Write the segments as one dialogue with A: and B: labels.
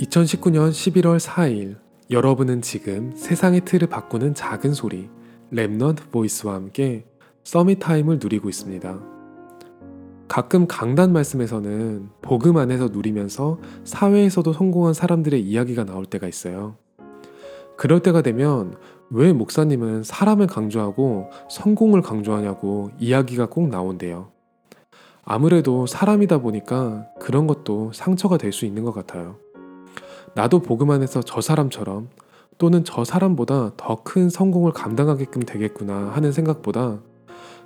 A: 2019년 11월 4일 여러분은 지금 세상의 틀을 바꾸는 작은 소리 Remnant Voice와 함께 Summit Time을 누리고 있습니다. 가끔 강단 말씀에서는 복음 안에서 누리면서 사회에서도 성공한 사람들의 이야기가 나올 때가 있어요. 그럴 때가 되면 왜 목사님은 사람을 강조하고 성공을 강조하냐고 이야기가 꼭 나온대요. 아무래도 사람이다 보니까 그런 것도 상처가 될 수 있는 것 같아요. 나도 복음 안에서 저 사람처럼 또는 저 사람보다 더 큰 성공을 감당하게끔 되겠구나 하는 생각보다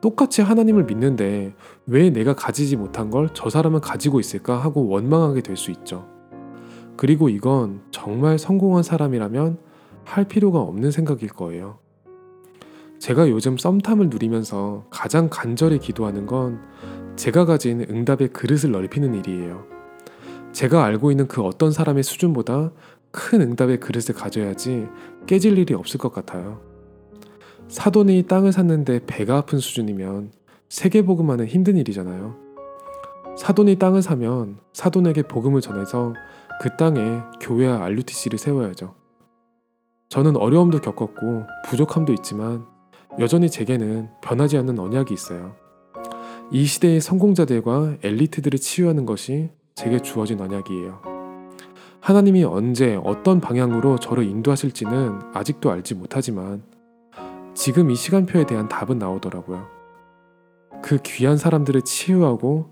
A: 똑같이 하나님을 믿는데 왜 내가 가지지 못한 걸 저 사람은 가지고 있을까 하고 원망하게 될 수 있죠. 그리고 이건 정말 성공한 사람이라면 할 필요가 없는 생각일 거예요. 제가 요즘 썸탐을 누리면서 가장 간절히 기도하는 건 제가 가진 응답의 그릇을 넓히는 일이에요. 제가 알고 있는 그 어떤 사람의 수준보다 큰 응답의 그릇을 가져야지 깨질 일이 없을 것 같아요. 사돈이 땅을 샀는데 배가 아픈 수준이면 세계 복음하는 힘든 일이잖아요. 사돈이 땅을 사면 사돈에게 복음을 전해서 그 땅에 교회와 RUTC를 세워야죠. 저는 어려움도 겪었고 부족함도 있지만 여전히 제게는 변하지 않는 언약이 있어요. 이 시대의 성공자들과 엘리트들을 치유하는 것이 제게 주어진 언약이에요. 하나님이 언제 어떤 방향으로 저를 인도하실지는 아직도 알지 못하지만 지금 이 시간표에 대한 답은 나오더라고요. 그 귀한 사람들을 치유하고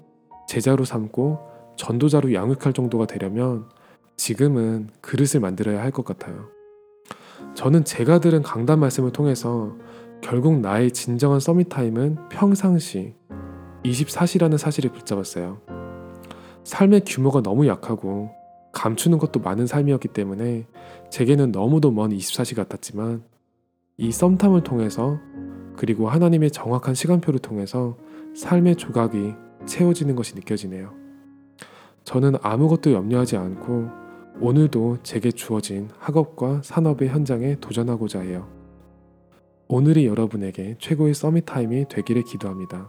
A: 제자로 삼고 전도자로 양육할 정도가 되려면 지금은 그릇을 만들어야 할 것 같아요. 저는 제가 들은 강단 말씀을 통해서 결국 나의 진정한 서밋 타임은 평상시 24시라는 사실을 붙잡았어요. 삶의 규모가 너무 약하고 감추는 것도 많은 삶이었기 때문에 제게는 너무도 먼 24시 같았지만 이 썸탐을 통해서 그리고 하나님의 정확한 시간표를 통해서 삶의 조각이 채워지는 것이 느껴지네요. 저는 아무것도 염려하지 않고 오늘도 제게 주어진 학업과 산업의 현장에 도전하고자 해요. 오늘이 여러분에게 최고의 Summit Time이 되기를 기도합니다.